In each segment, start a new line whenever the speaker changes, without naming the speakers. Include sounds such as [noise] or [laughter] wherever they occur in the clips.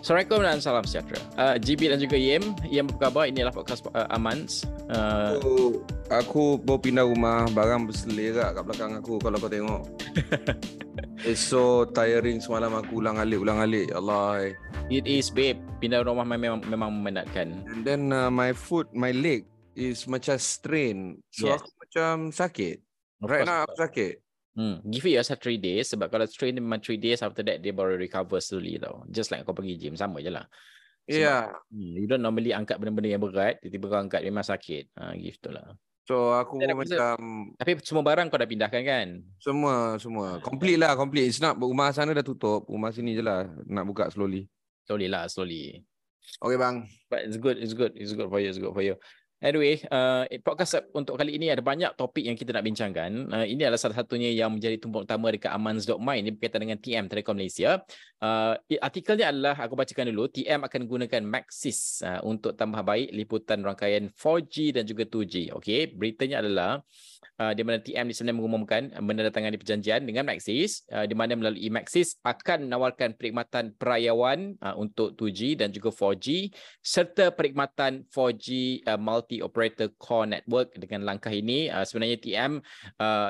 Assalamualaikum dan salam sejahtera. Uh, GB dan juga Yem, Yem apa khabar? Inilah podcast uh, Amans.
Uh, aku, aku baru pindah rumah, barang berselerak kat belakang aku kalau kau tengok. [laughs] It's so tiring semalam aku ulang alik, ulang alik. Ya Allah.
It is babe. Pindah rumah memang memang memenatkan.
And then uh, my foot, my leg is macam strain. So yes. aku macam sakit. Right now aku sakit.
Hmm, give it yourself three days sebab kalau train memang three days after that dia baru recover slowly tau. Just like kau pergi gym sama je lah.
Yeah.
Hmm, you don't normally angkat benda-benda yang berat, tiba-tiba kau angkat memang sakit. Ha, give tu lah.
So aku pun macam
Tapi semua barang kau dah pindahkan kan?
Semua, semua. Complete lah, complete. It's not rumah sana dah tutup. Rumah sini je lah nak buka slowly.
Slowly lah, slowly.
Okay bang.
But it's good, it's good. It's good for you, it's good for you. Anyway, uh, podcast untuk kali ini ada banyak topik yang kita nak bincangkan. Uh, ini adalah salah satunya yang menjadi tumpuk utama dekat amans.my. Ini berkaitan dengan TM, Telekom Malaysia. Uh, artikelnya adalah, aku bacakan dulu, TM akan gunakan Maxis uh, untuk tambah baik liputan rangkaian 4G dan juga 2G. Okay, beritanya adalah, uh, di mana TM di sebenarnya mengumumkan uh, menandatangani perjanjian dengan Maxis uh, di mana melalui Maxis akan menawarkan perkhidmatan perayawan untuk 2G dan juga 4G serta perkhidmatan 4G uh, multi operator core network. Dengan langkah ini sebenarnya TM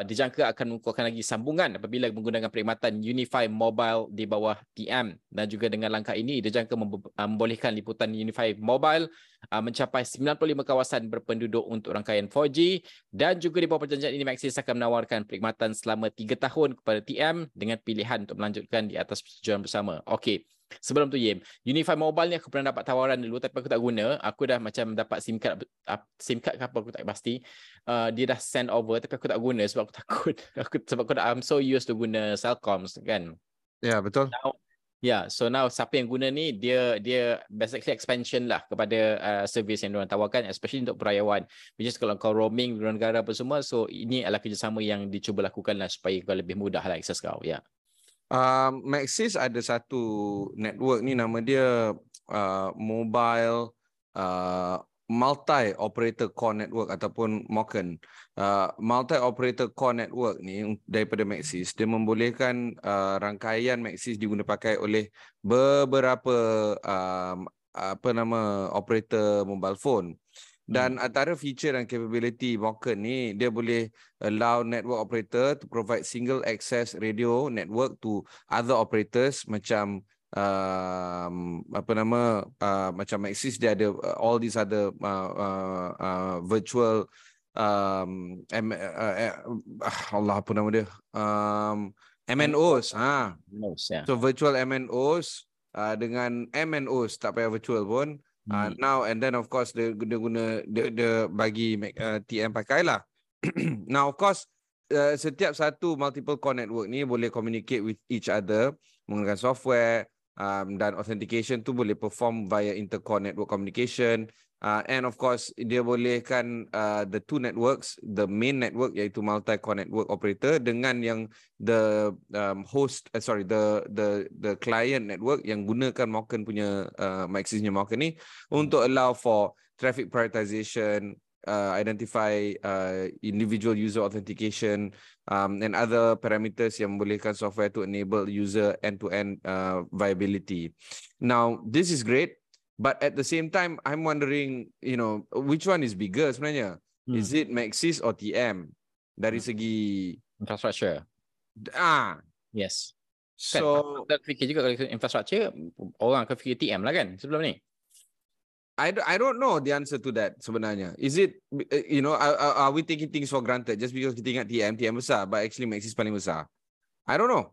dijangka akan mengukuhkan lagi sambungan apabila menggunakan perkhidmatan Unify Mobile di bawah TM dan juga dengan langkah ini dijangka membolehkan liputan Unify Mobile mencapai 95 kawasan berpenduduk untuk rangkaian 4G dan juga di bawah perjanjian ini Maxis akan menawarkan perkhidmatan selama 3 tahun kepada TM dengan pilihan untuk melanjutkan di atas persetujuan bersama. Okey. Sebelum tu Yem, Unify Mobile ni aku pernah dapat tawaran dulu tapi aku tak guna. Aku dah macam dapat SIM card SIM card ke apa aku tak pasti. Uh, dia dah send over tapi aku tak guna sebab aku takut. [laughs] Aku sebab aku dah I'm so used to guna Cellcoms kan.
Ya, yeah, betul.
Now, Ya, yeah, so now siapa yang guna ni dia dia basically expansion lah kepada uh, servis yang diorang tawarkan especially untuk perayawan. Which is kalau kau roaming luar negara apa semua, so ini adalah kerjasama yang dicuba lakukan lah supaya kau lebih mudah lah akses kau. Ya. Yeah.
Uh, Maxis ada satu network ni nama dia uh, mobile uh, multi operator core network ataupun MOCN. Uh, multi operator core network ni daripada Maxis dia membolehkan uh, rangkaian Maxis diguna pakai oleh beberapa um, apa nama operator mobile phone. Dan hmm. antara feature dan capability MOCN ni dia boleh allow network operator to provide single access radio network to other operators macam um, apa nama uh, macam Maxis dia ada uh, all these other uh, uh, uh, virtual um, M, uh, uh, Allah apa nama dia um, MNOs ha yeah. so virtual MNOs uh, dengan MNOs tak payah virtual pun uh, hmm. uh, now and then of course dia, dia guna dia, dia bagi uh, TM pakai lah [clears throat] now of course uh, setiap satu multiple core network ni boleh communicate with each other menggunakan software um, dan authentication tu boleh perform via intercore network communication. Uh, and of course dia bolehkan uh, the two networks the main network iaitu multi core network operator dengan yang the um, host uh, sorry the the the client network yang gunakan Moken punya uh, Maxisnya Moken ni untuk allow for traffic prioritization uh, identify uh, individual user authentication um, and other parameters yang membolehkan software to enable user end-to-end uh, viability. Now, this is great, but at the same time, I'm wondering, you know, which one is bigger sebenarnya? Hmm. Is it Maxis or TM? Dari hmm. segi
infrastructure.
Ah,
yes. So, kan, fikir juga kalau infrastructure, orang akan fikir TM lah kan sebelum ni.
I I don't know the answer to that sebenarnya. Is it uh, you know are, are we taking things for granted just because kita ingat TM TM besar but actually Maxis paling besar? I don't know.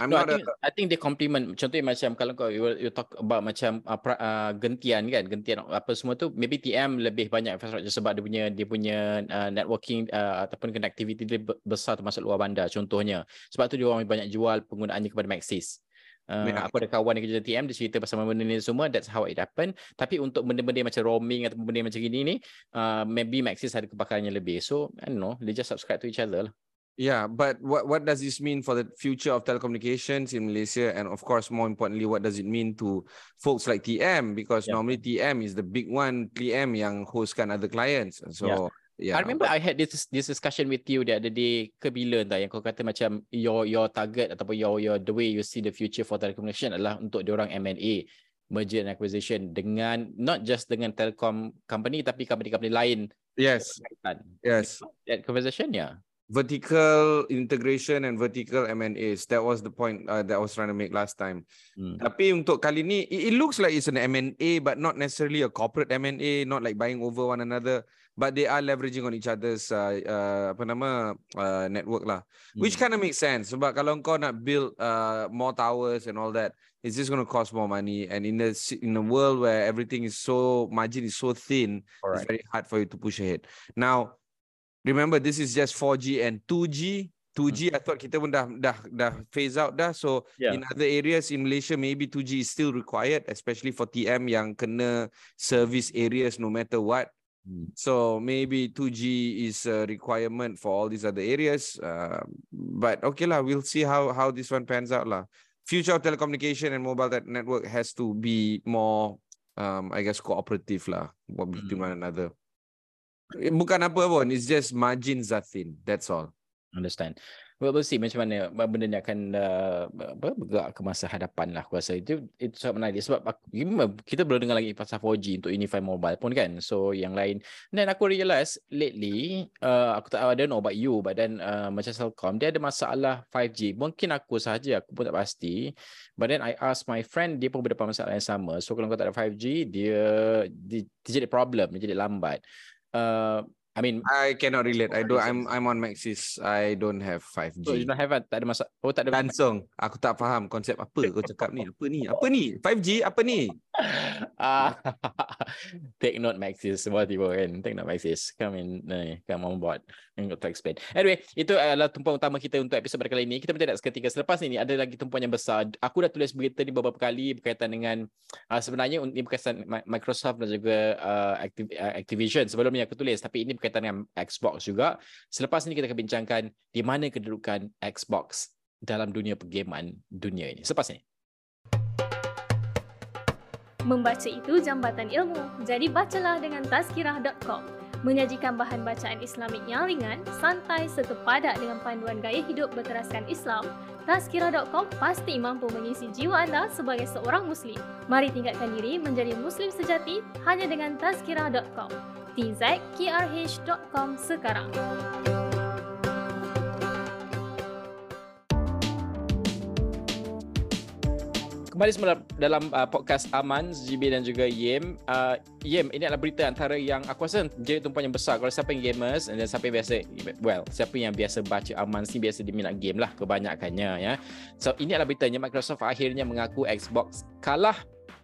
I'm no, not I think, a... I think they complement. Contohnya macam kalau kau you, you talk about macam uh, pra, uh, gentian kan, gentian apa semua tu maybe TM lebih banyak infrastructure sebab dia punya dia punya uh, networking uh, ataupun connectivity dia besar termasuk luar bandar contohnya. Sebab tu dia orang banyak jual penggunaannya kepada Maxis. Uh,
Yeah.
aku ada kawan yang kerja TM dia cerita pasal benda ni semua that's how it happen tapi untuk benda-benda macam roaming atau benda macam gini ni uh, maybe Maxis ada kebakarannya lebih so I don't know they just subscribe to each other lah
Yeah, but what what does this mean for the future of telecommunications in Malaysia? And of course, more importantly, what does it mean to folks like TM? Because
Yeah.
normally TM is the big one, TM yang hostkan other clients. So yeah,
I remember I had this this discussion with you the other day ke bila entah yang kau kata macam your your target ataupun your your the way you see the future for telecommunication adalah untuk diorang M&A merger and acquisition dengan not just dengan telecom company tapi company-company lain
yes, yes.
That conversation ya.
vertical integration and vertical M&As. That was the point uh, that I was trying to make last time.
Hmm.
Tapi untuk kali ni, it, it looks like it's an M&A, but not necessarily a corporate M&A, not like buying over one another. But they are leveraging on each other's uh, uh, apa nama uh, network lah, which
Hmm.
kind of makes sense. Sebab kalau kau nak build uh, more towers and all that, it's just going to cost more money. And in a si- in a world where everything is so margin is so thin, it's
Correct.
very hard for you to push ahead. Now, remember this is just 4G and 2G. 2G, I thought kita pun dah dah dah phase out dah. So
Yeah.
in other areas in Malaysia, maybe 2G is still required, especially for TM yang kena service areas no matter what.
Hmm.
So maybe 2G is a requirement for all these other areas. Uh, but okay lah, we'll see how how this one pans out lah. Future of telecommunication and mobile net- network has to be more, um, I guess, cooperative lah what between
Hmm.
one another. Eh, Bukan apa pun, it's just margins are thin. That's all.
Understand. Well, see macam mana benda ni akan uh, apa, bergerak ke masa hadapan lah aku rasa. Itu itu sangat menarik sebab aku, kita belum dengar lagi pasal 4G untuk Unify Mobile pun kan. So yang lain. Dan aku realise lately, uh, aku tak don't know about you but then uh, macam Celcom, dia ada masalah 5G. Mungkin aku sahaja, aku pun tak pasti. But then I ask my friend, dia pun berdepan masalah yang sama. So kalau kau tak ada 5G, dia, dia, dia jadi problem, dia jadi lambat. Uh, I mean,
I cannot relate. I don't. I'm. I'm on Maxis. I don't have 5G.
so you don't have a, tak ada masalah. Oh, tak ada
Langsung. Aku tak faham konsep apa kau cakap ni. Apa ni? Apa ni? 5G? Apa ni? [laughs]
Ah, [laughs] take note Maxis semua tiba kan. Take note Maxis. Come in, ni, come on board. And got to explain. Anyway, itu adalah tumpuan utama kita untuk episod pada kali ini. Kita bertindak seketika selepas ini ada lagi tumpuan yang besar. Aku dah tulis berita ni beberapa kali berkaitan dengan uh, sebenarnya ini berkaitan Mi- Microsoft dan juga uh, Activision. Sebelum ni aku tulis tapi ini berkaitan dengan Xbox juga. Selepas ini kita akan bincangkan di mana kedudukan Xbox dalam dunia pergaman dunia ini. Selepas ini.
Membaca itu jambatan ilmu, jadi bacalah dengan tazkirah.com. Menyajikan bahan bacaan Islamik yang ringan, santai serta padat dengan panduan gaya hidup berteraskan Islam, Tazkirah.com pasti mampu mengisi jiwa anda sebagai seorang Muslim. Mari tingkatkan diri menjadi Muslim sejati hanya dengan Tazkirah.com. tzkrh.com sekarang.
Kembali semula dalam uh, podcast Aman, GB dan juga Yem. Uh, Yem, ini adalah berita antara yang aku rasa jadi tumpuan yang besar. Kalau siapa yang gamers dan siapa yang biasa, well, siapa yang biasa baca Aman ni biasa dia minat game lah kebanyakannya ya. So ini adalah beritanya Microsoft akhirnya mengaku Xbox kalah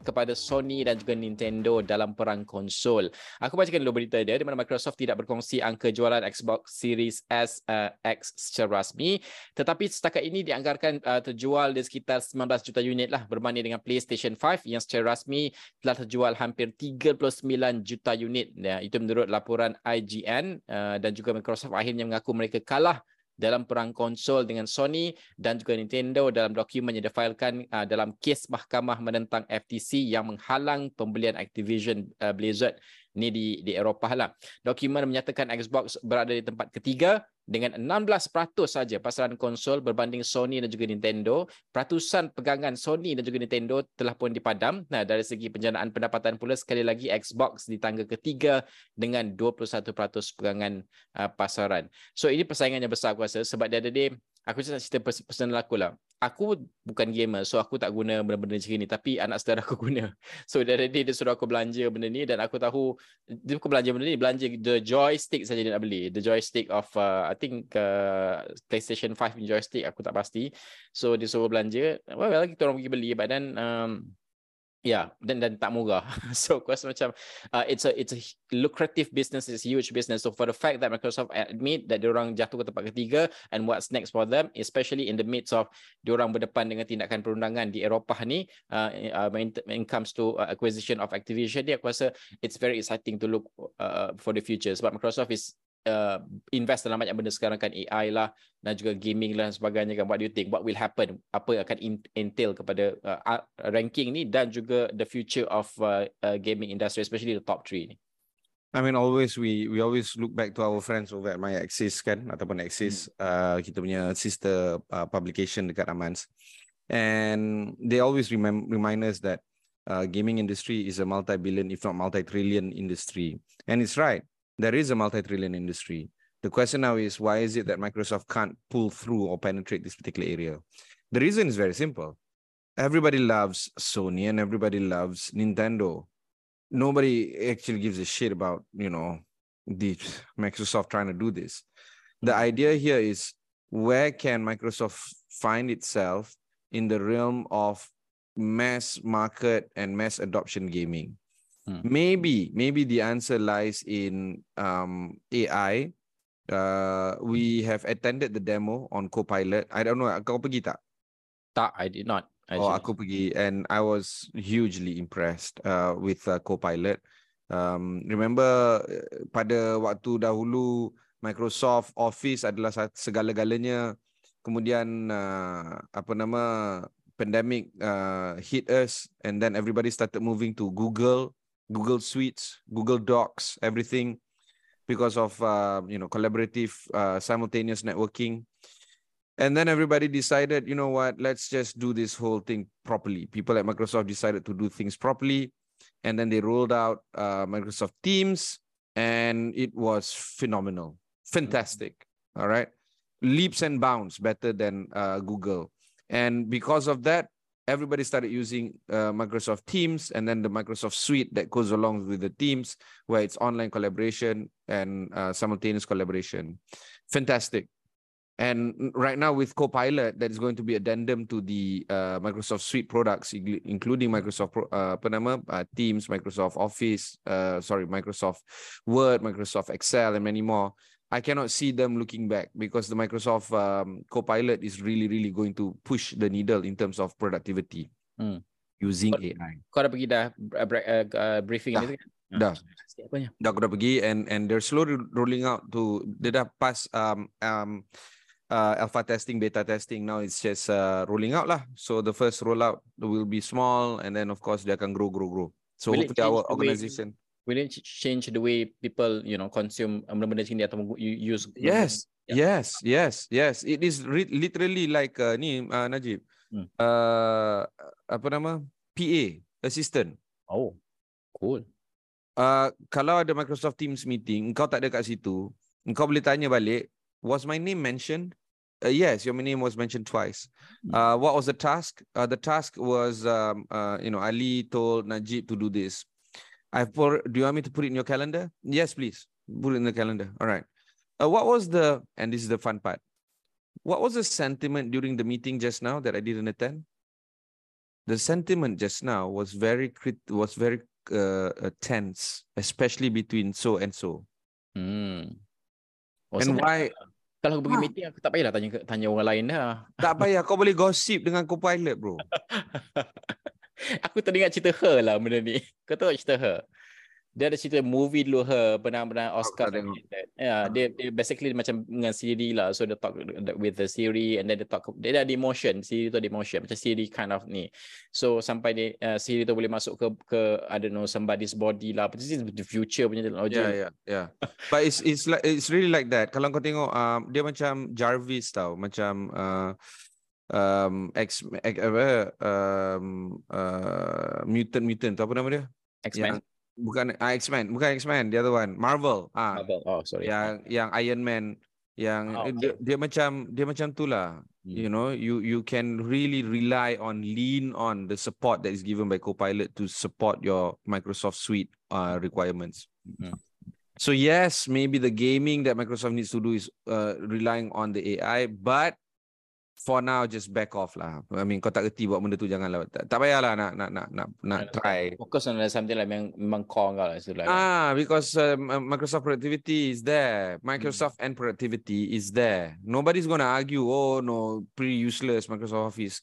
kepada Sony dan juga Nintendo dalam perang konsol. Aku bacakan dulu berita dia di mana Microsoft tidak berkongsi angka jualan Xbox Series S uh, X secara rasmi tetapi setakat ini dianggarkan uh, terjual di sekitar 19 juta unit lah berbanding dengan PlayStation 5 yang secara rasmi telah terjual hampir 39 juta unit. Ya, itu menurut laporan IGN uh, dan juga Microsoft akhirnya mengaku mereka kalah dalam perang konsol dengan Sony dan juga Nintendo dalam dokumen yang difailkan uh, dalam kes mahkamah menentang FTC yang menghalang pembelian Activision uh, Blizzard ni di di Eropah lah. Dokumen menyatakan Xbox berada di tempat ketiga dengan 16% saja pasaran konsol berbanding Sony dan juga Nintendo. Peratusan pegangan Sony dan juga Nintendo telah pun dipadam. Nah, dari segi penjanaan pendapatan pula sekali lagi Xbox di tangga ketiga dengan 21% pegangan uh, pasaran. So ini persaingan yang besar aku rasa sebab dia ada dia aku cerita pers- personal aku lah. Aku bukan gamer so aku tak guna benda-benda macam ni tapi anak saudara aku [laughs] guna. So dari dia dia suruh aku belanja benda ni dan aku tahu dia bukan belanja benda ni belanja the joystick saja dia nak beli. The joystick of uh, I think uh, PlayStation 5 joystick aku tak pasti. So dia suruh belanja. Well, well kita orang pergi beli but then um, Yeah, dan dan tak murah. [laughs] So aku rasa macam uh, it's a it's a lucrative business, it's a huge business. So for the fact that Microsoft admit that diorang jatuh ke tempat ketiga and what's next for them, especially in the midst of diorang berdepan dengan tindakan perundangan di Eropah ni, uh, uh, when, it comes to uh, acquisition of Activision, dia aku rasa it's very exciting to look uh, for the future. Sebab Microsoft is uh, invest dalam banyak benda sekarang kan AI lah dan juga gaming lah dan sebagainya kan. What do you think? What will happen? Apa akan entail kepada uh, ranking ni dan juga the future of uh, uh, gaming industry especially the top 3 ni?
I mean always we we always look back to our friends over at My Axis kan ataupun Axis hmm. uh, kita punya sister uh, publication dekat Amans. And they always remind remind us that uh, gaming industry is a multi-billion if not multi-trillion industry. And it's right there is a multi-trillion industry. The question now is why is it that Microsoft can't pull through or penetrate this particular area? The reason is very simple. Everybody loves Sony and everybody loves Nintendo. Nobody actually gives a shit about, you know, the [laughs] Microsoft trying to do this. The idea here is where can Microsoft find itself in the realm of mass market and mass adoption gaming? Hmm. Maybe, maybe the answer lies in um, AI. Uh, we have attended the demo on Copilot. I don't know, kau pergi tak?
Tak, I did not.
Actually. Oh, aku pergi and I was hugely impressed uh, with uh, Copilot. Um, remember uh, pada waktu dahulu Microsoft Office adalah segala-galanya. Kemudian uh, apa nama pandemic uh, hit us and then everybody started moving to Google Google Suites, Google Docs, everything because of uh, you know collaborative uh, simultaneous networking. And then everybody decided, you know what, let's just do this whole thing properly. People at Microsoft decided to do things properly. And then they rolled out uh, Microsoft Teams, and it was phenomenal, fantastic. All right. Leaps and bounds better than uh, Google. And because of that, everybody started using uh, Microsoft Teams and then the Microsoft Suite that goes along with the Teams, where it's online collaboration and uh, simultaneous collaboration. Fantastic. And right now with Copilot, that is going to be addendum to the uh, Microsoft Suite products, including Microsoft uh, uh, Teams, Microsoft Office, uh, sorry, Microsoft Word, Microsoft Excel, and many more. I cannot see them looking back because the Microsoft um, Copilot is really, really going to push the needle in terms of productivity hmm. using kau, AI.
Kau dah pergi dah uh, uh, briefing
dah, ini kan? Dah. Apanya? Dah aku dah pergi and and they're slowly rolling out to dia dah pass um um uh, alpha testing, beta testing. Now it's just uh, rolling out lah. So the first rollout will be small and then of course dia akan grow, grow, grow. So will hopefully our organization. Way
will it change the way people you know consume benda-benda sini atau use
yes yeah. yes yes yes it is re- literally like uh, ni uh, Najib hmm. uh, apa nama PA assistant
oh cool
uh, kalau ada Microsoft Teams meeting kau tak ada kat situ kau boleh tanya balik was my name mentioned Uh, yes, your name was mentioned twice. Hmm. Uh, what was the task? Uh, the task was, um, uh, you know, Ali told Najib to do this. I've put, do you want me to put it in your calendar? Yes, please. Put it in the calendar. All right. Uh, what was the, and this is the fun part. What was the sentiment during the meeting just now that I didn't attend? The sentiment just now was very was very uh, tense, especially between so and so.
Hmm.
Oh, and why?
Kalau aku pergi meeting, aku tak payahlah tanya tanya orang lain dah.
Tak payah, kau boleh gossip dengan co-pilot, bro. [laughs] [laughs]
aku teringat cerita Her lah benda ni. [laughs] Kau tahu cerita Her? Dia ada cerita movie dulu Her, pernah-pernah Oscar. Ya, yeah, dia, dia basically macam dengan Siri lah. So dia talk with the Siri and then dia talk, dia ada emotion. Siri tu ada emotion. Macam Siri kind of ni. So sampai dia, uh, Siri tu boleh masuk ke, ke I don't know, somebody's body lah. This is the future punya teknologi.
Yeah, yeah, yeah. But it's it's like it's really like that. Kalau kau tengok, um, dia macam Jarvis tau. Macam, uh, um X, X apa um uh, mutant mutant tu apa nama dia?
X-Men.
bukan uh, X-Men, bukan X-Men, the other one, Marvel.
Ah. Marvel. Oh, sorry.
Yang yang Iron Man yang oh, okay. dia, dia macam dia macam itulah. Hmm. You know, you you can really rely on lean on the support that is given by Copilot to support your Microsoft Suite uh, requirements. Hmm. So yes, maybe the gaming that Microsoft needs to do is uh, relying on the AI, but for now just back off lah. I mean kau tak reti buat benda tu janganlah. Tak, tak payahlah nak nak nak nak nak try.
Focus on something like memang memang core kau lah. Like,
Ah, because uh, Microsoft productivity is there.
Hmm.
Microsoft and productivity is there. Nobody's gonna argue. Oh no, pretty useless Microsoft Office.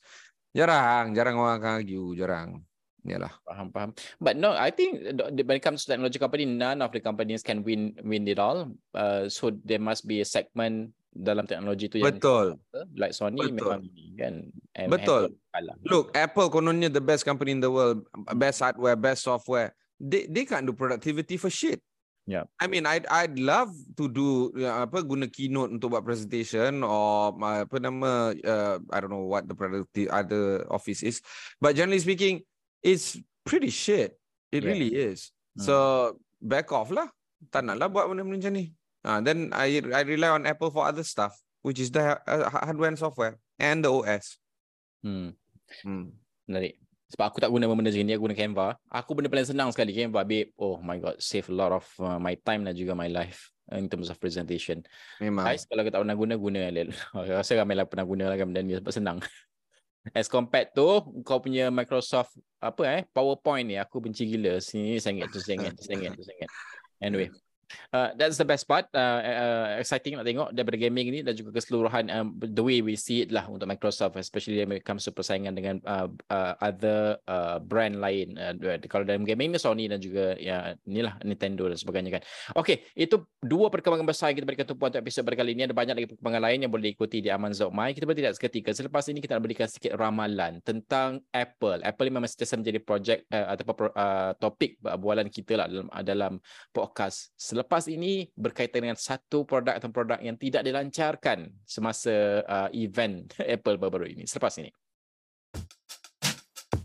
Jarang, jarang orang akan argue, jarang. Yalah.
Faham, faham. But no, I think when it comes to technology company, none of the companies can win win it all. Uh, so there must be a segment dalam teknologi tu yang
Betul.
like Sony
Betul.
memang ini kan. And
Betul.
Apple kalah.
Look, Apple kononnya the best company in the world, best hardware, best software. They they can't do productivity for shit.
Yeah.
I mean, I'd I'd love to do uh, apa guna keynote untuk buat presentation or uh, apa nama uh, I don't know what the productive other office is, but generally speaking, it's pretty shit. It
Yeah.
really is.
Hmm.
So back off lah. Tak nak lah buat benda-benda macam ni. Uh, then I I rely on Apple for other stuff, which is the uh, hardware and software and the OS.
Hmm.
Hmm.
Menarik. Sebab aku tak guna benda macam ni, aku guna Canva. Aku benda paling senang sekali Canva, babe. Oh my god, save a lot of uh, my time dan juga my life uh, in terms of presentation.
Memang.
Guys, kalau kau tak pernah guna, guna Lel. [laughs] Aku rasa ramai lah pernah guna lah kan benda ni sebab senang. [laughs] As compared to kau punya Microsoft apa eh PowerPoint ni aku benci gila. Sini sengit tu sengit tu sengit tu sengit. Anyway, uh, that's the best part. Uh, uh, exciting nak tengok daripada gaming ni dan juga keseluruhan um, the way we see it lah untuk Microsoft especially when it comes to persaingan dengan uh, uh, other uh, brand lain. Uh, kalau dalam gaming ni Sony dan juga ya inilah Nintendo dan sebagainya kan. Okey, itu dua perkembangan besar yang kita berikan tumpuan untuk episod pada kali ini. Ada banyak lagi perkembangan lain yang boleh diikuti di Aman.my. Kita bertindak seketika. Selepas ini kita nak berikan sedikit ramalan tentang Apple. Apple memang sentiasa menjadi projek uh, ataupun uh, topik bualan kita lah dalam dalam podcast. Selepas ini berkaitan dengan satu produk atau produk yang tidak dilancarkan semasa uh, event [laughs] Apple baru-baru ini. Selepas ini.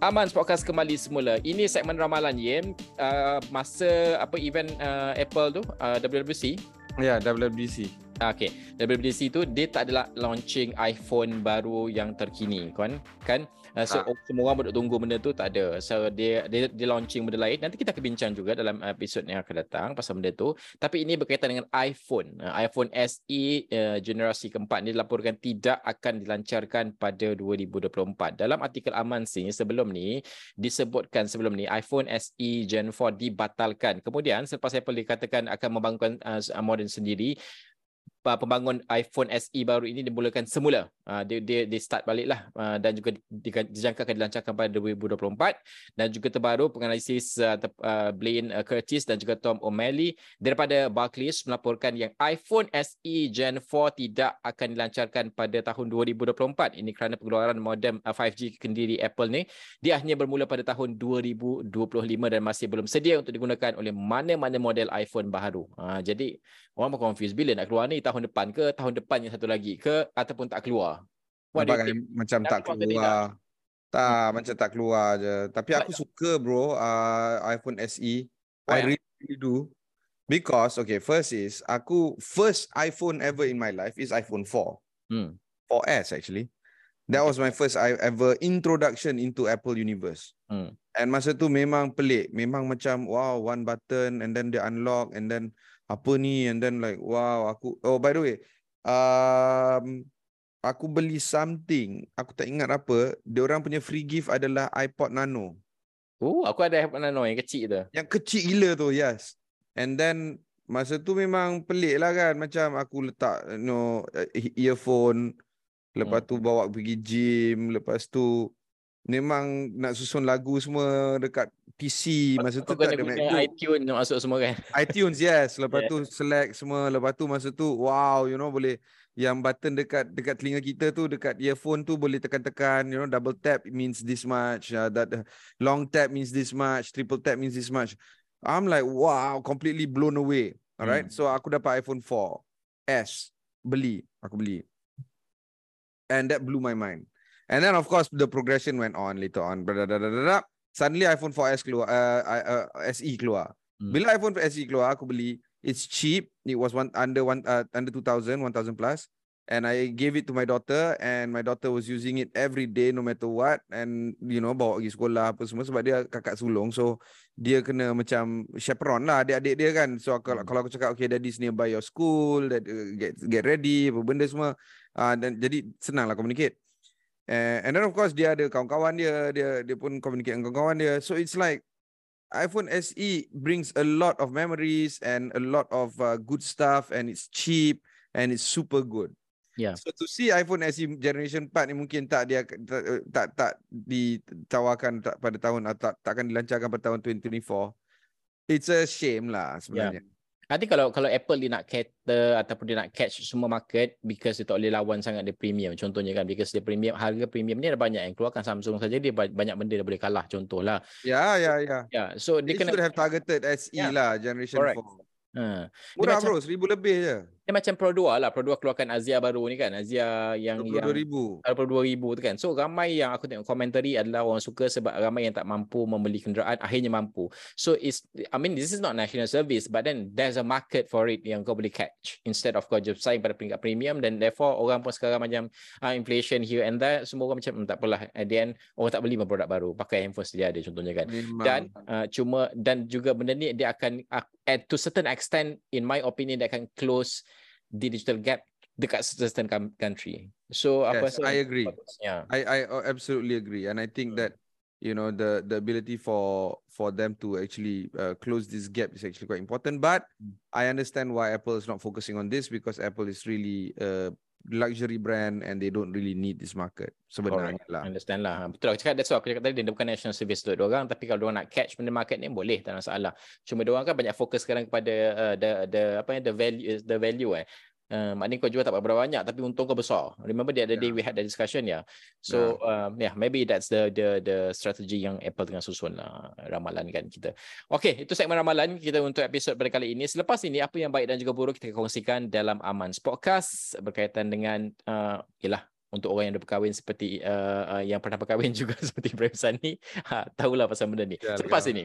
Aman Podcast kembali semula. Ini segmen ramalan Yem. Uh, masa apa event uh, Apple tu, uh, WWDC.
Ya, WWDC.
Ah, Okay, WWDC tu dia tak adalah launching iPhone baru yang terkini, kan? Kan? Uh, so
Tak.
semua orang duk tunggu benda tu tak ada. So dia dia dia launching benda lain. Nanti kita akan bincang juga dalam episod yang akan datang pasal benda tu. Tapi ini berkaitan dengan iPhone. Uh, iPhone SE uh, generasi keempat ni dilaporkan tidak akan dilancarkan pada 2024. Dalam artikel Aman Sing sebelum ni disebutkan sebelum ni iPhone SE Gen 4 dibatalkan. Kemudian selepas Apple dikatakan akan membangunkan uh, model sendiri, uh, pembangun iPhone SE baru ini dimulakan semula. Uh, dia dia dia start baliklah uh, dan juga di- dijangka akan dilancarkan pada 2024 dan juga terbaru penganalisis uh, ter, uh, Blaine uh, Curtis dan juga Tom O'Malley daripada Barclays melaporkan yang iPhone SE Gen 4 tidak akan dilancarkan pada tahun 2024. Ini kerana pengeluaran modem uh, 5G kendiri Apple ni dia hanya bermula pada tahun 2025 dan masih belum sedia untuk digunakan oleh mana-mana model iPhone baru. Uh, jadi orang pun confused bila nak keluar ni tahun depan ke tahun depan yang satu lagi ke ataupun tak keluar. What
Nampak kan macam
Dah
tak
keluar ke
keluar. Tak, macam tak keluar je. Tapi aku suka bro uh, iPhone SE.
Why?
I really, really do. Because okay, first is aku first iPhone ever in my life is iPhone 4.
Hmm.
4S actually. That was my first I ever introduction into Apple universe.
Hmm.
And masa tu memang pelik, memang macam wow one button and then dia unlock and then apa ni and then like wow aku oh by the way um aku beli something, aku tak ingat apa, dia orang punya free gift adalah iPod Nano.
Oh, aku ada iPhone Nano yang kecil tu.
Yang kecil gila tu, yes. And then masa tu memang pelik lah kan macam aku letak you know, eh, earphone lepas
Hmm.
tu bawa pergi gym lepas tu memang nak susun lagu semua dekat PC masa tu tak ada MacBook.
iTunes nak masuk semua kan. [laughs]
iTunes yes. Lepas
Yeah.
tu select semua. Lepas tu masa tu wow you know boleh yang button dekat dekat telinga kita tu dekat earphone tu boleh tekan-tekan you know double tap means this much. Uh, that long tap means this much triple tap means this much. I'm like wow completely blown away. Alright?
Hmm.
so aku dapat iPhone 4 S. Beli. Aku beli. And that blew my mind. And then of course the progression went on later on. Blah, blah, blah, blah, blah. Suddenly iPhone 4S keluar, uh, uh, SE keluar.
Hmm.
Bila iPhone SE keluar, aku beli. It's cheap. It was one under one uh, under 2000, 1000 plus. And I gave it to my daughter and my daughter was using it every day no matter what and you know bawa pergi sekolah apa semua sebab dia kakak sulung so dia kena macam chaperone lah adik-adik dia kan so kalau
Hmm.
kalau aku cakap okay daddy's nearby your school that uh, get get ready apa benda semua uh, dan jadi senang lah communicate uh, and then of course dia ada kawan-kawan dia dia dia pun communicate dengan kawan-kawan dia so it's like iPhone SE brings a lot of memories and a lot of uh, good stuff and it's cheap and it's super good.
Yeah.
So to see iPhone SE generation 4 ni mungkin tak dia tak tak, tak ditawarkan tak, pada tahun atau tak, tak akan dilancarkan pada tahun 2024. It's a shame lah sebenarnya.
I think kalau kalau Apple dia nak cater ataupun dia nak catch semua market because dia tak boleh lawan sangat dia premium contohnya kan because dia premium harga premium ni ada banyak yang keluarkan Samsung saja dia ba- banyak benda dia boleh kalah contohlah.
Ya ya ya.
Ya, so
They
dia kena
should have targeted SE
Yeah.
lah generation
Correct.
4.
ha,
Murah
macam-
bro, seribu lebih je.
Dia macam Pro 2 lah. Pro 2 keluarkan Azia baru ni kan. Azia yang yang
22,000.
22,000 tu kan. So ramai yang aku tengok komentari adalah orang suka sebab ramai yang tak mampu membeli kenderaan akhirnya mampu. So is I mean this is not national service but then there's a market for it yang kau boleh catch instead of kau just sign pada peringkat premium dan therefore orang pun sekarang macam uh, inflation here and there semua orang macam "Hmm, tak apalah at the end orang tak beli produk baru pakai handphone sedia ada contohnya kan.
Memang.
dan uh, cuma dan juga benda ni dia akan uh, at to certain extent in my opinion dia akan close digital gap dekat certain country. So
Yes,
rasa
I agree.
bagusnya.
I I uh, absolutely agree, and I think that you know the the ability for for them to actually uh, close this gap is actually quite important. But
Hmm.
I understand why Apple is not focusing on this because Apple is really a luxury brand and they don't really need this market sebenarnya lah.
Understand lah. Betul aku cakap that's why aku cakap tadi dia bukan national service untuk orang tapi kalau orang nak catch benda market ni boleh tak ada masalah. Cuma orang kan banyak fokus sekarang kepada uh, the the apa ya the value the value eh. Uh, maknanya kau jual tak berapa banyak tapi untung kau besar. Remember the other day
Yeah.
we had the discussion ya. Yeah. So um, yeah maybe that's the the the strategy yang Apple tengah susun lah ramalan kan kita. Okay itu segmen ramalan kita untuk episod pada kali ini. Selepas ini apa yang baik dan juga buruk kita akan kongsikan dalam Amans Podcast berkaitan dengan uh, ialah untuk orang yang dah berkahwin seperti uh, uh, yang pernah berkahwin [laughs] juga seperti Ibrahim Sani ha, tahulah pasal benda ni.
Ya,
Selepas
ya.
ini.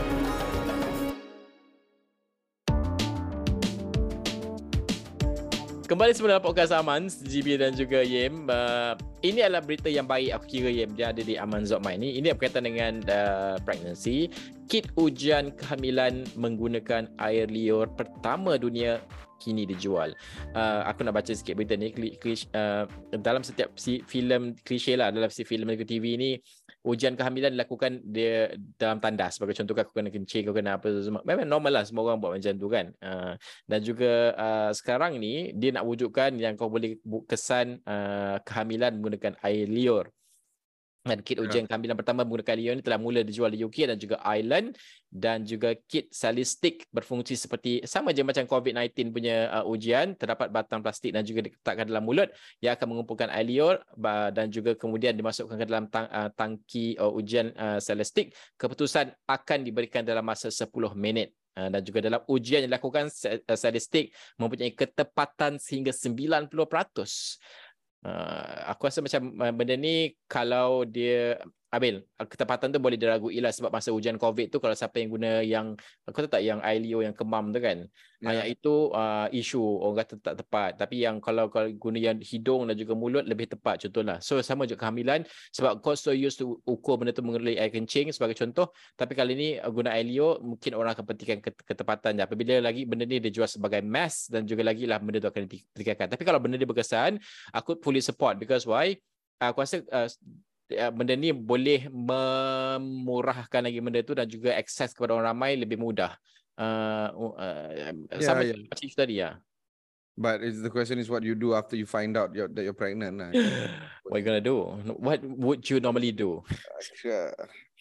Kembali semula podcast Aman, GB dan juga Yem. Uh, ini adalah berita yang baik aku kira Yem dia ada di Aman Zotmai ni. Ini berkaitan dengan uh, pregnancy. Kit ujian kehamilan menggunakan air liur pertama dunia kini dijual. Uh, aku nak baca sikit berita ni. Kli, klis, uh, dalam setiap si, filem klise lah, dalam si filem TV ni, ujian kehamilan dilakukan dia dalam tandas. Sebagai contoh kau kena kencing, kau kena apa semua. Memang normal lah semua orang buat macam tu kan. Uh, dan juga uh, sekarang ni dia nak wujudkan yang kau boleh kesan uh, kehamilan menggunakan air liur. Dan kit
Ya.
ujian kehamilan pertama menggunakan air liur ni telah mula dijual di UK dan juga Ireland dan juga kit salistik berfungsi seperti sama je macam COVID-19 punya uh, ujian terdapat batang plastik dan juga diletakkan dalam mulut yang akan mengumpulkan air liur ba- dan juga kemudian dimasukkan ke dalam tang, uh, tangki uh, ujian uh, salistik keputusan akan diberikan dalam masa 10 minit Uh, dan juga dalam ujian yang dilakukan uh, sadistik mempunyai ketepatan sehingga 90%. Uh, aku rasa macam uh, benda ni kalau dia Abil, ketepatan tu boleh diragui lah sebab masa ujian COVID tu kalau siapa yang guna yang aku tahu tak yang ILO yang kemam tu kan. Yeah.
Ya.
Yang itu uh, isu orang kata tak tepat. Tapi yang kalau kalau guna yang hidung dan juga mulut lebih tepat contohlah. So sama juga kehamilan sebab kau so used to ukur benda tu mengenai air kencing sebagai contoh tapi kali ni uh, guna ILO mungkin orang akan ket- ketepatan je. Apabila lagi benda ni dijual sebagai mass dan juga lagi lah benda tu akan dipertikaikan. Tapi kalau benda ni berkesan, aku fully support because why? Aku rasa uh, benda ni boleh memurahkan lagi benda tu dan juga akses kepada orang ramai lebih mudah. Uh, uh,
Ya,
sama
ya.
macam itu tadi ya.
But it's, the question is what you do after you find out you're, that you're pregnant. Lah. [laughs]
What you gonna do? What would you normally do?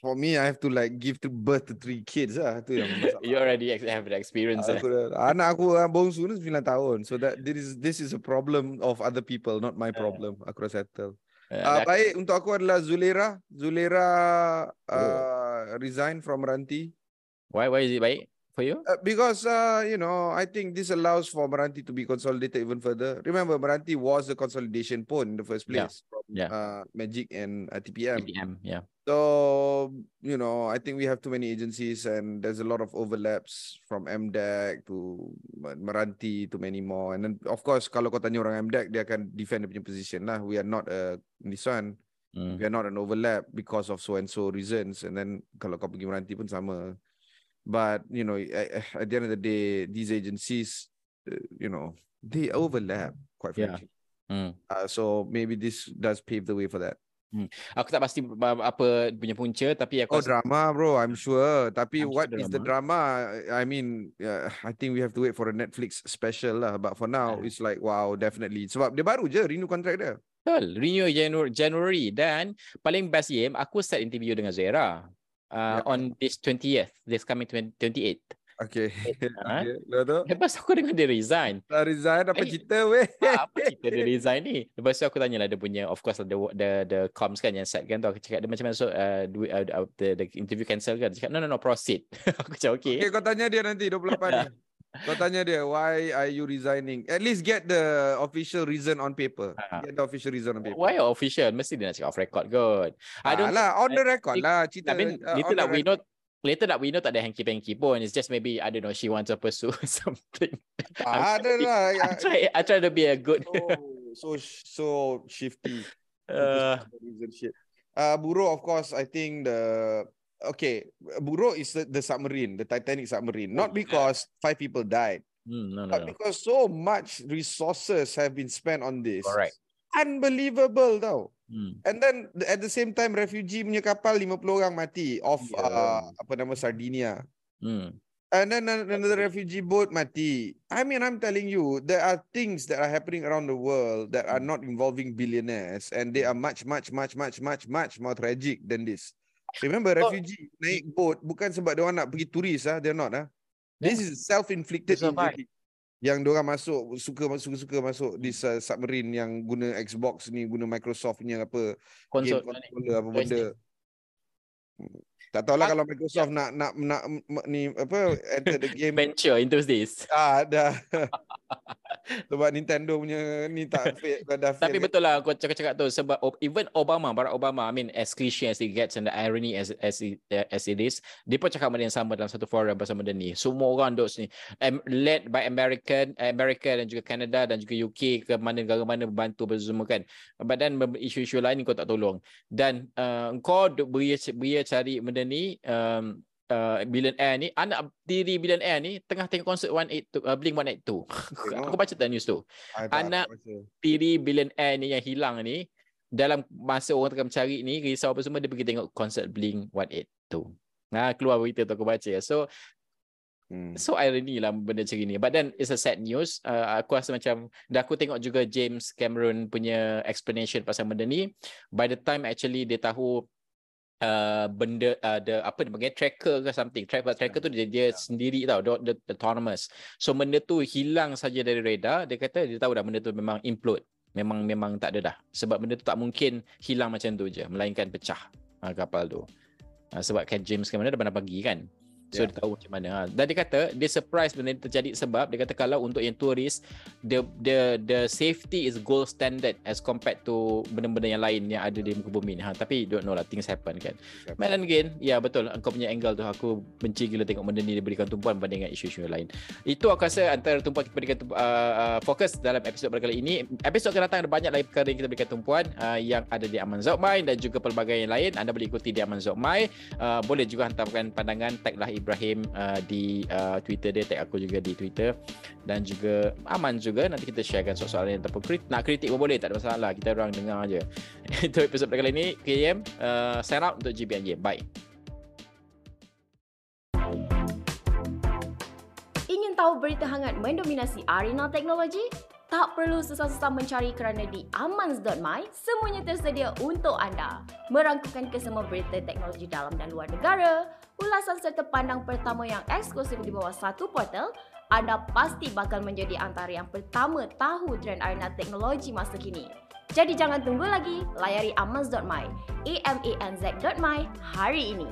For me, I have to like give to birth to three kids lah. Tu yang masalah. [laughs]
You already have the experience. eh?
Aku dah, anak aku yang bongsu ni 9 tahun. So that this is this is a problem of other people, not my problem. Aku dah settle.
Uh,
baik untuk aku adalah Zulera. Zulera
Oh.
uh, resign from Meranti.
why why is it baik for you?
Uh, because uh, you know, I think this allows for Meranti to be consolidated even further. Remember, Meranti was the consolidation pawn in the first
Yeah.
place from
Yeah.
uh, Magic and uh, TPM.
TPM, yeah.
So, you know, I think we have too many agencies and there's a lot of overlaps from MDEC to Meranti to many more. And then, of course, kalau kau tanya orang MDEC, dia akan defend dia punya position lah. We are not a, one,
Mm.
we are not an overlap because of so and so reasons. And then, kalau kau pergi Meranti pun sama. But, you know, at, at the end of the day, these agencies, uh, you know, they overlap, quite
Yeah.
frankly.
Mm.
Uh, so maybe this does pave the way for that.
Aku tak pasti apa punya punca tapi aku
Oh
rasa-
drama bro, I'm sure. Tapi
I'm sure
what is the drama? I mean, yeah, I think we have to wait for a Netflix special lah. But for now,
Yeah.
it's like wow, definitely. Sebab dia baru je renew contract dia.
Betul, renew January, January dan paling best game aku start interview dengan Zera uh,
Yeah.
on this 20th, this coming 20, 28.
Okay.
Ha? [laughs]
okay. Lepas tu,
Lepas aku dengar dia resign.
dah resign apa
Eh.
cerita weh? [laughs]
Ah, apa cerita dia resign ni? Lepas tu aku tanyalah dia punya of course the the the comms kan yang set kan tu aku cakap dia macam mana so uh, do, uh, the, the interview cancel kan? Dia cakap no no no proceed. [laughs] aku cakap okay.
Okay, kau tanya dia nanti 28 ni. Kau tanya dia, why are you resigning? At least get the official reason on paper.
Ah.
Get the official reason on paper.
Why official? Mesti dia nak cakap off record kot. I don't
lah, on the record
think-
lah. Cerita,
I mean,
uh, the
that we know later that we know tak ada hanky-panky pun. It's just maybe I don't know she wants to pursue [laughs] something.
Tak ada lah. [laughs]
I try I try to be a good
so so so shifty.
uh.
Uh, Buro, of course, I think the okay. Buro is the, the submarine, the Titanic submarine.
Oh,
Not because five people died,
hmm, no no
but
no.
because so much resources have been spent on this.
Correct.
Unbelievable, tau.
Hmm.
And then at the same time, refugee punya kapal 50 orang mati off
Yeah.
uh, apa nama Sardinia.
Hmm.
And then an- another refugee boat mati. I mean, I'm telling you, there are things that are happening around the world that are not involving billionaires, and they are much, much, much, much, much, much more tragic than this. Remember,
Oh.
refugee naik boat bukan sebab dia orang nak pergi turis ah, they're not ah. This is self-inflicted
To survive.
injury. Yang dia orang masuk suka suka suka masuk this uh, submarine yang guna Xbox ni, guna Microsoft punya apa
Konsol
game controller apa benda. Hmm. Tak tahulah
Ah,
kalau Microsoft nak nak nak m- ni apa enter the [laughs] game
venture into this.
Ah, dah. [laughs] [laughs] Sebab Nintendo punya ni tak [laughs] fail, dah, dah
Tapi
fail.
betul lah aku cakap-cakap tu sebab even Obama, Barack Obama, I mean as cliche as it gets and the irony as as it, as it is, dia pun cakap benda yang sama dalam satu forum pasal benda ni. Semua orang duduk sini led by American, America dan juga Canada dan juga UK ke mana negara mana membantu bersama kan. But then isu-isu lain kau tak tolong. Dan uh, kau duk beria, beria cari benda ni um, uh, billionaire ni anak tiri billionaire ni tengah tengok konsert 182 uh, Blink 182. [laughs] aku baca tak news tu
tak,
anak- tiri billionaire ni yang hilang ni dalam masa orang tengah mencari ni risau apa semua dia pergi tengok konsert Blink 182. Nah keluar berita tu aku baca. So
Hmm.
so irony lah benda macam ni. But then it's a sad news. Uh, aku rasa macam dah aku tengok juga James Cameron punya explanation pasal benda ni. By the time actually dia tahu uh, benda uh, the apa dia panggil tracker ke something. Tracker tracker tu dia, dia sendiri tau, dia, dia autonomous. So benda tu hilang saja dari radar. Dia kata dia tahu dah benda tu memang implode. Memang memang tak ada dah. Sebab benda tu tak mungkin hilang macam tu je, melainkan pecah uh, kapal tu. Uh, sebab kan James Cameron dah pernah pergi kan. So
Yeah.
dia tahu macam mana. Ha. Dan dia kata dia surprise benda ni terjadi sebab dia kata kalau untuk yang turis the the the safety is gold standard as compared to benda-benda yang lain yang ada di muka bumi ni. Ha. Tapi don't know lah things happen kan. But then again, ya betul kau punya angle tu aku benci gila tengok benda ni diberikan tumpuan berbanding dengan isu-isu lain. Itu aku rasa antara tumpuan kita berikan uh, uh, fokus dalam episod pada kali ini. Episod akan datang ada banyak lagi perkara yang kita berikan tumpuan uh, yang ada di Aman Zokmai dan juga pelbagai yang lain. Anda boleh ikuti di Aman Zokmai. Uh, boleh juga hantarkan pandangan taglah Ibrahim uh, di uh, Twitter dia, tag aku juga di Twitter dan juga Aman juga nanti kita sharekan soalan-soalan ataupun krit- nak kritik pun boleh tak ada masalah kita orang dengar je. [laughs] Itu episod pada kali ini KM uh, sign out untuk GBN Game. Bye.
Ingin tahu berita hangat mendominasi arena teknologi? Tak perlu susah-susah mencari kerana di amans.my semuanya tersedia untuk anda. Merangkukan kesemua berita teknologi dalam dan luar negara, ulasan serta pandang pertama yang eksklusif di bawah satu portal, anda pasti bakal menjadi antara yang pertama tahu trend arena teknologi masa kini. Jadi jangan tunggu lagi, layari amans.my, amanz.my hari ini.